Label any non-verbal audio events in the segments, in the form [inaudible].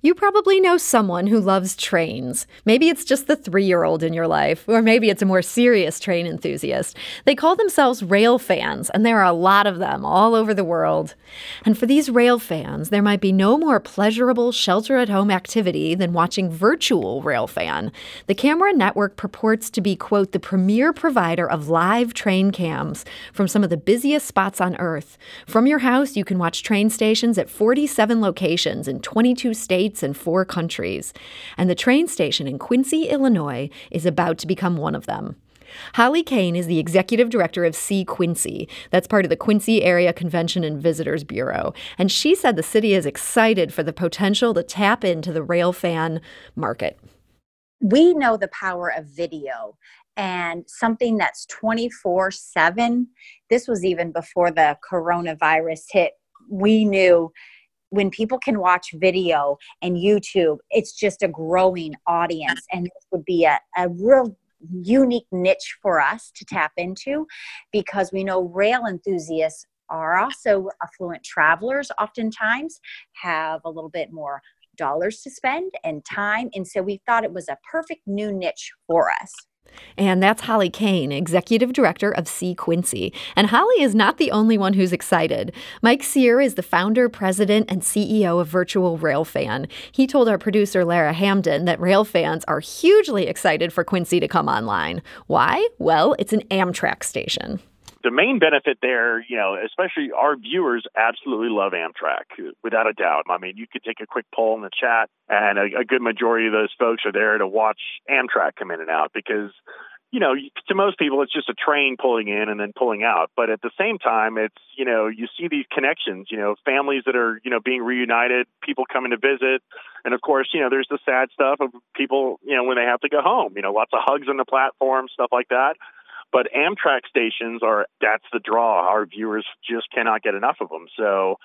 You probably know someone who loves trains. Maybe it's just the three year old in your life, or maybe it's a more serious train enthusiast. They call themselves rail fans, and there are a lot of them all over the world. And for these rail fans, there might be no more pleasurable shelter at home activity than watching virtual rail fan. The camera network purports to be, quote, the premier provider of live train cams from some of the busiest spots on Earth. From your house, you can watch train stations at 47 locations in 22 states states and four countries, and the train station in Quincy, Illinois, is about to become one of them. Holly Kane is the executive director of See Quincy. That's part of the Quincy Area Convention and Visitors Bureau. And she said the city is excited for the potential to tap into the rail fan market. We know the power of video and something that's 24 7. This was even before the coronavirus hit. We knew when people can watch video and YouTube, it's just a growing audience. And this would be a, a real unique niche for us to tap into because we know rail enthusiasts are also affluent travelers, oftentimes have a little bit more dollars to spend and time. And so we thought it was a perfect new niche for us. And that's Holly Kane, Executive Director of See Quincy. And Holly is not the only one who's excited. Mike Sear is the founder, president, and CEO of Virtual Railfan. He told our producer, Lara Hamdan, that rail fans are hugely excited for Quincy to come online. Why? Well, it's an Amtrak station the main benefit there, you know, especially our viewers absolutely love Amtrak, without a doubt. I mean, you could take a quick poll in the chat, and a, a good majority of those folks are there to watch Amtrak come in and out because, you know, to most people, it's just a train pulling in and then pulling out. But at the same time, it's, you know, you see these connections, you know, families that are, you know, being reunited, people coming to visit. And of course, you know, there's the sad stuff of people, you know, when they have to go home, you know, lots of hugs on the platform, stuff like that. But Amtrak stations are that's the draw. Our viewers just cannot get enough of them. So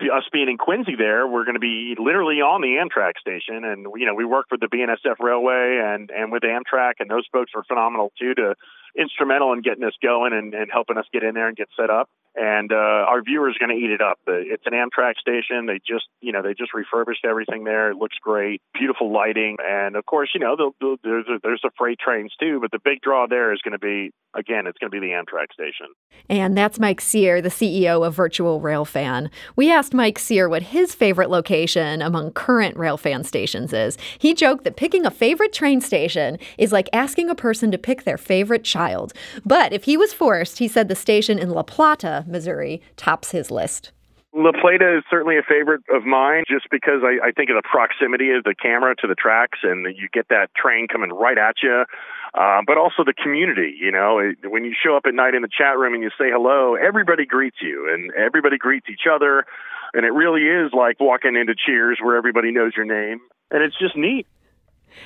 us being in Quincy there, we're going to be literally on the Amtrak station, and you know we work with the BNSF Railway and and with Amtrak, and those folks are phenomenal too to instrumental in getting us going and, and helping us get in there and get set up. And uh, our viewers are going to eat it up. It's an Amtrak station. They just, you know, they just refurbished everything there. It looks great, beautiful lighting, and of course, you know, they'll, they'll, there's a, there's the freight trains too. But the big draw there is going to be, again, it's going to be the Amtrak station. And that's Mike Sear, the CEO of Virtual Railfan. We asked Mike Sear what his favorite location among current Railfan stations is. He joked that picking a favorite train station is like asking a person to pick their favorite child child. But if he was forced, he said the station in La Plata, Missouri, tops his list. La Plata is certainly a favorite of mine just because I, I think of the proximity of the camera to the tracks and you get that train coming right at you. Uh, but also the community, you know, when you show up at night in the chat room and you say hello, everybody greets you and everybody greets each other. And it really is like walking into Cheers where everybody knows your name. And it's just neat.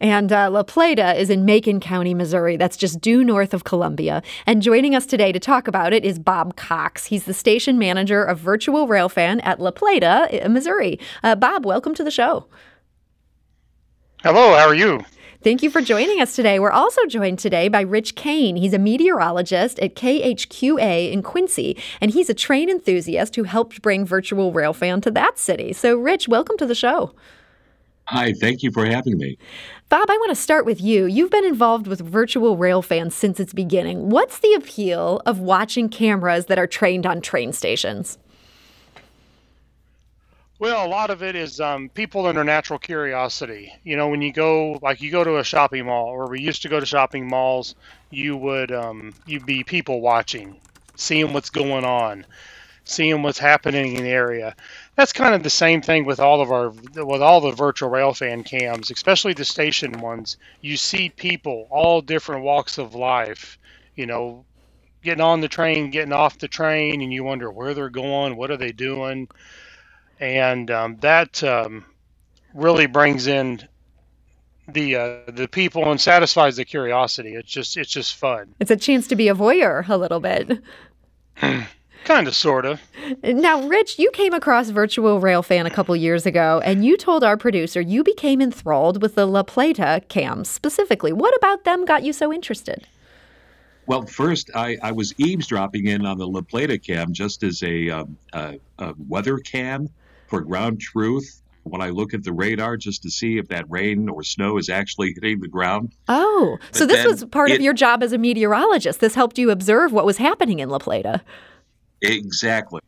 And uh, La Plata is in Macon County, Missouri. That's just due north of Columbia. And joining us today to talk about it is Bob Cox. He's the station manager of Virtual Railfan at La Plata, Missouri. Uh, Bob, welcome to the show. Hello, how are you? Thank you for joining us today. We're also joined today by Rich Kane. He's a meteorologist at KHQA in Quincy, and he's a train enthusiast who helped bring Virtual Railfan to that city. So, Rich, welcome to the show. Hi, thank you for having me. Bob, I want to start with you. You've been involved with virtual rail fans since its beginning. What's the appeal of watching cameras that are trained on train stations? Well, a lot of it is um, people and their natural curiosity. You know, when you go, like you go to a shopping mall, or we used to go to shopping malls, you would um, you'd be people watching, seeing what's going on, seeing what's happening in the area that's kind of the same thing with all of our with all the virtual railfan cams especially the station ones. You see people all different walks of life you know getting on the train getting off the train and you wonder where they're going what are they doing? And um, that um, really brings in the uh, the people and satisfies the curiosity. It's just it's just fun. It's a chance to be a voyeur a little bit [clears throat] Kind of, sort of. Now, Rich, you came across Virtual Railfan a couple years ago, and you told our producer you became enthralled with the La Plata cams specifically. What about them got you so interested? Well, first, I, I was eavesdropping in on the La Plata cam just as a, um, a, a weather cam for ground truth when I look at the radar just to see if that rain or snow is actually hitting the ground. Oh, But so this was part it- of your job as a meteorologist. This helped you observe what was happening in La Plata. Exactly.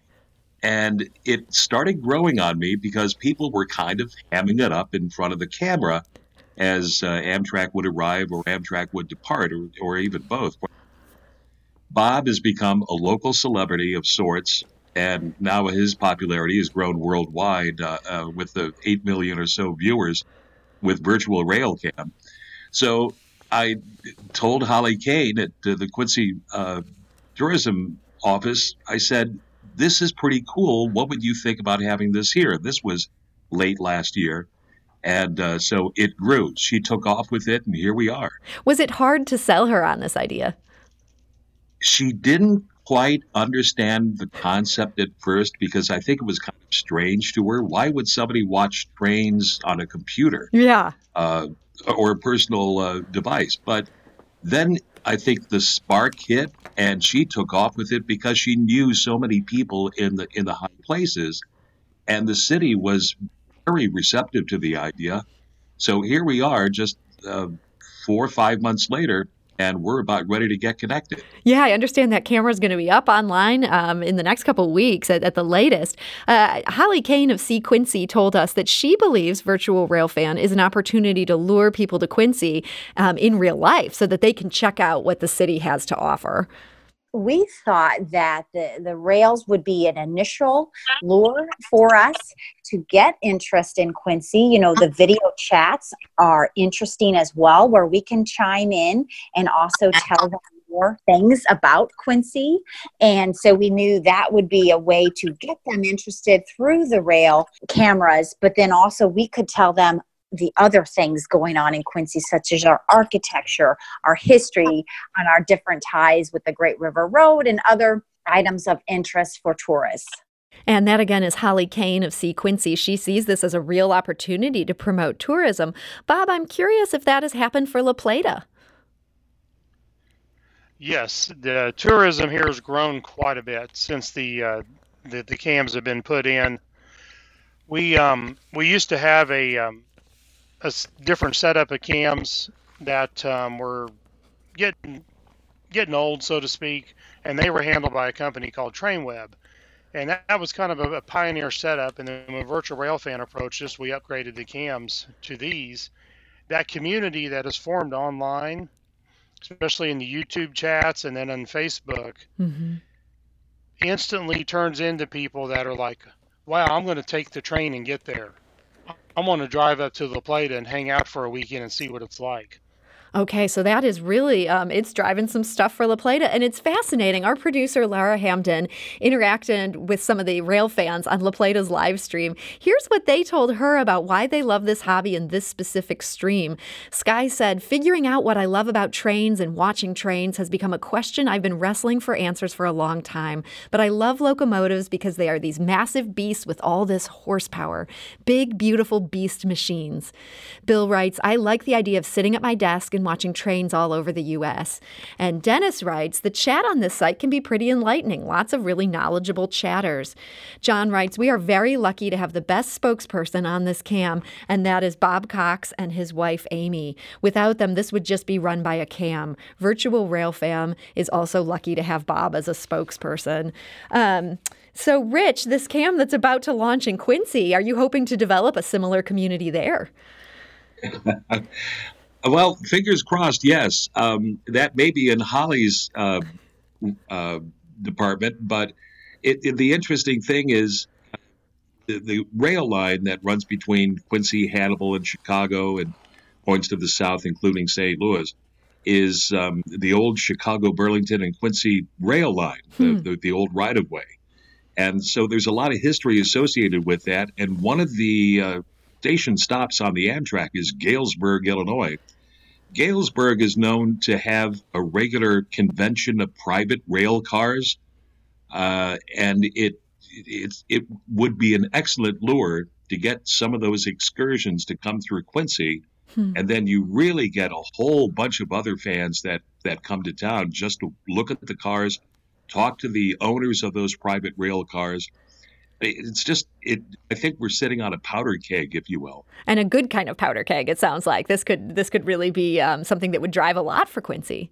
And it started growing on me because people were kind of hamming it up in front of the camera as uh, Amtrak would arrive or Amtrak would depart, or, or even both. Bob has become a local celebrity of sorts, and now his popularity has grown worldwide uh, uh, with the 8 million or so viewers with virtual railcam. So I told Holly Kane at uh, the Quincy uh, Tourism Office, I said, This is pretty cool. What would you think about having this here? This was late last year. And uh, so it grew. She took off with it, and here we are. Was it hard to sell her on this idea? she didn't quite understand the concept at first because I think it was kind of strange to her. Why would somebody watch trains on a computer Yeah. uh, or a personal uh, device? But then I think the spark hit, and she took off with it because she knew so many people in the in the high places, and the city was very receptive to the idea. So here we are, just uh, four or five months later, and we're about ready to get connected. Yeah, I understand that camera is going to be up online um, in the next couple weeks at, at the latest. Uh, Holly Kane of See Quincy told us that she believes Virtual Railfan is an opportunity to lure people to Quincy um, in real life so that they can check out what the city has to offer. We thought that the, the rails would be an initial lure for us to get interest in Quincy. You know, the uh-huh. video chats are interesting as well, where we can chime in and also uh-huh. tell them more things about Quincy. And so we knew that would be a way to get them interested through the rail cameras, but then also we could tell them the other things going on in Quincy, such as our architecture, our history, and our different ties with the Great River Road and other items of interest for tourists. And that again is Holly Kane of See Quincy. She sees this as a real opportunity to promote tourism. Bob, I'm curious if that has happened for La Plata. Yes, the tourism here has grown quite a bit since the uh, the, the cams have been put in. We um, we used to have a um, a different setup of cams that um, were getting getting old, so to speak, and they were handled by a company called TrainWeb, and that, that was kind of a, a pioneer setup. And then when Virtual Railfan approached us, we upgraded the cams to these. That community that is formed online, especially in the YouTube chats and then on Facebook, Mm-hmm. instantly turns into people that are like, wow, I'm going to take the train and get there. I'm going to drive up to the Plata and hang out for a weekend and see what it's like. Okay, so that is really um, it's driving some stuff for La Plata, and it's fascinating. Our producer Lara Hamdan interacted with some of the rail fans on La Plata's live stream. Here's what they told her about why they love this hobby and this specific stream. Sky said, "Figuring out what I love about trains and watching trains has become a question I've been wrestling for answers for a long time. But I love locomotives because they are these massive beasts with all this horsepower, big, beautiful beast machines." Bill writes, "I like the idea of sitting at my desk and watching trains all over the U.S. And Dennis writes, the chat on this site can be pretty enlightening. Lots of really knowledgeable chatters. John writes, we are very lucky to have the best spokesperson on this cam, and that is Bob Cox and his wife Amy. Without them, this would just be run by a cam. Virtual Railfan is also lucky to have Bob as a spokesperson. Um, so, Rich, this cam that's about to launch in Quincy, are you hoping to develop a similar community there? [laughs] Well, fingers crossed, yes. Um, that may be in Holly's uh, uh, department, but it, it- the interesting thing is the, the rail line that runs between Quincy, Hannibal, and Chicago and points to the south, including St. Louis, is um, the old Chicago, Burlington, and Quincy rail line, Hmm. the, the, the old right of way. And so there's a lot of history associated with that. And one of the uh, station stops on the Amtrak is Galesburg, Illinois. Galesburg is known to have a regular convention of private rail cars, uh, and it it it would be an excellent lure to get some of those excursions to come through Quincy Hmm. And then you really get a whole bunch of other fans that, that come to town just to look at the cars, talk to the owners of those private rail cars. It's just it. I think we're sitting on a powder keg, if you will, and a good kind of powder keg. It sounds like this could this could really be um, something that would drive a lot for Quincy.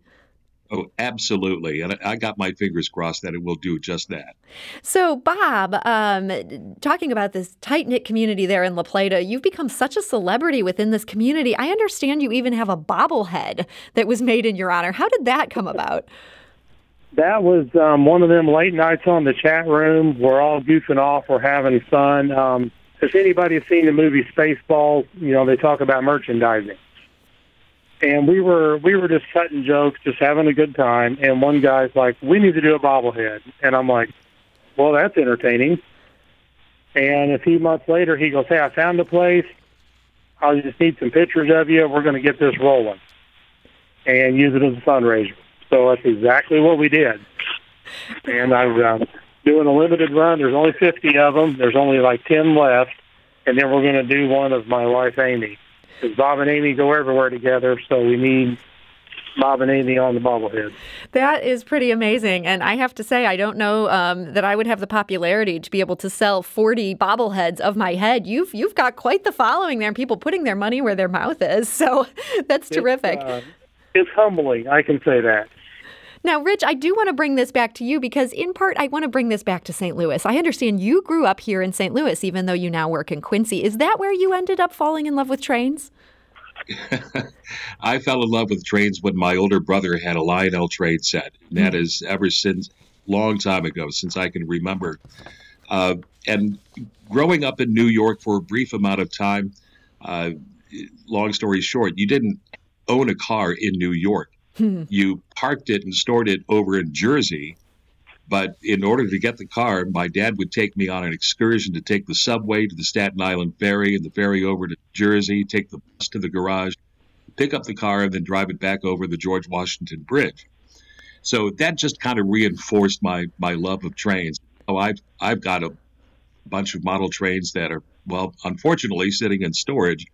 Oh, absolutely. And I got my fingers crossed that it will do just that. So, Bob, um, talking about this tight knit community there in La Plata, you've become such a celebrity within this community. I understand you even have a bobblehead that was made in your honor. How did that come about? That was um, one of them late nights on the chat room. We're all goofing off, we're having fun. Um, if anybody has seen the movie Spaceballs, you know, they talk about merchandising and we were we were just cutting jokes, just having a good time. And one guy's like, "We need to do a bobblehead," and I'm like, "Well, that's entertaining." And a few months later, he goes, "Hey, I found a place. I just need some pictures of you. We're going to get this rolling and use it as a fundraiser." So that's exactly what we did. And I'm uh, doing a limited run. There's only 50 of them. There's only like 10 left, and then we're going to do one of my wife Amy because Bob and Amy go everywhere together, so we need Bob and Amy on the bobblehead. That is pretty amazing. And I have to say, I don't know um, that I would have the popularity to be able to sell 40 bobbleheads of my head. You've you've got quite the following there, and people putting their money where their mouth is. So [laughs] that's terrific. It's, uh, it's humbling, I can say that. Now, Rich, I do want to bring this back to you because, in part, I want to bring this back to St. Louis. I understand you grew up here in St. Louis, even though you now work in Quincy. Is that where you ended up falling in love with trains? [laughs] I fell in love with trains when my older brother had a Lionel train set. And that mm. ever since, long time ago, since I can remember. Uh, and growing up in New York for a brief amount of time, uh, long story short, you didn't own a car in New York. Hmm. You parked it and stored it over in Jersey. But in order to get the car, my dad would take me on an excursion to take the subway to the Staten Island ferry and the ferry over to Jersey, take the bus to the garage, pick up the car, and then drive it back over the George Washington Bridge. So that just kind of reinforced my my love of trains. Oh, I've I've got a bunch of model trains that are well, unfortunately, sitting in storage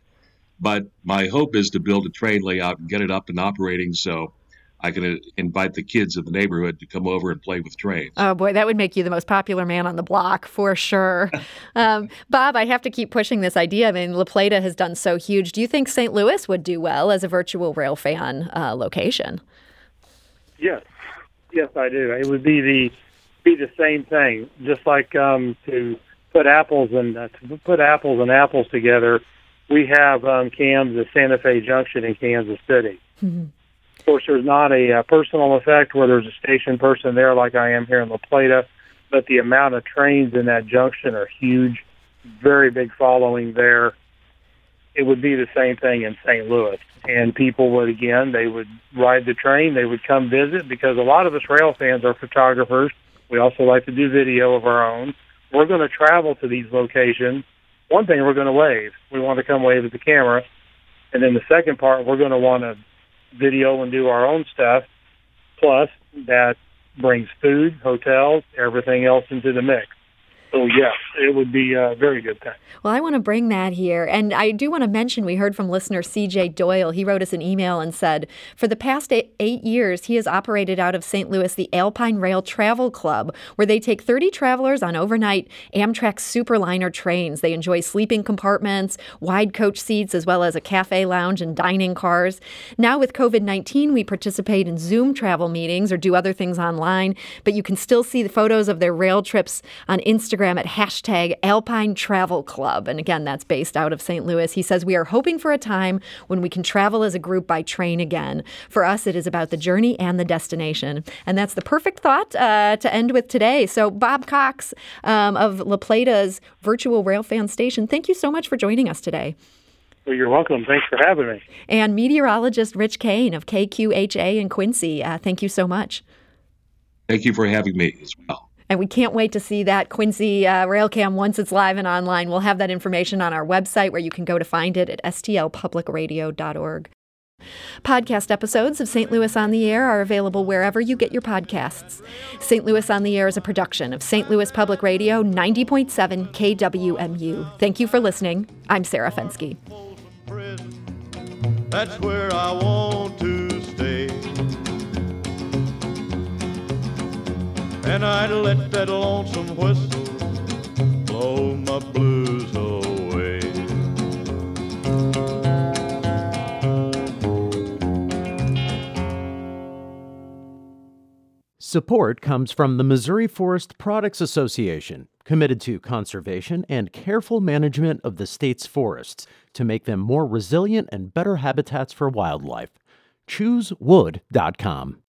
but my hope is to build a train layout and get it up and operating so I can uh, invite the kids of the neighborhood to come over and play with trains. Oh boy, that would make you the most popular man on the block for sure. [laughs] um, Bob, I have to keep pushing this idea. I mean, La Plata has done so huge. Do you think St. Louis would do well as a virtual rail fan uh, location? Yes, yes, I do. It would be the be the same thing, just like um, to put apples and uh, to put apples and apples together we have um, cams at Santa Fe Junction in Kansas City. Mm-hmm. Of course, there's not a, a uh, personal effect where there's a station person there like I am here in La Plata, but the amount of trains in that junction are huge. Very big following there. It would be the same thing in St. Louis. And people would, again, they would ride the train, they would come visit because a lot of us rail fans are photographers. We also like to do video of our own. We're going to travel to these locations one thing we're going to wave. We want to come wave at the camera, and then the second part we're going to want to video and do our own stuff. Plus, that brings food, hotels, everything else into the mix. So yes, it would be a very good thing. Well, I want to bring that here. And I do want to mention we heard from listener CJ Doyle. He wrote us an email and said, For the past eight, eight years, he has operated out of St. Louis the Alpine Rail Travel Club, where they take 30 travelers on overnight Amtrak Superliner trains. They enjoy sleeping compartments, wide coach seats, as well as a cafe lounge and dining cars. Now, with COVID 19, we participate in Zoom travel meetings or do other things online, but you can still see the photos of their rail trips on Instagram Instagram at hashtag Alpine Travel Club. And again, that's based out of St. Louis. He says, We are hoping for a time when we can travel as a group by train again. For us, it is about the journey and the destination. And that's the perfect thought uh, to end with today. So, Bob Cox um, of La Plata's virtual railfan station, thank you so much for joining us today. Well, you're welcome. Thanks for having me. And meteorologist Rich Kane of KHQA in Quincy, uh, thank you so much. Thank you for having me as well. And we can't wait to see that Quincy uh, Railcam once it's live and online. We'll have that information on our website where you can go to find it at stlpublicradio.org. Podcast episodes of St. Louis on the Air are available wherever you get your podcasts. St. Louis on the Air is a production of St. Louis Public Radio 90.7 KWMU. Thank you for listening. I'm Sarah Fenske. That's where I want to And I'd let that lonesome whistle blow my blues away. Support comes from the Missouri Forest Products Association, committed to conservation and careful management of the state's forests to make them more resilient and better habitats for wildlife. ChooseWood.com.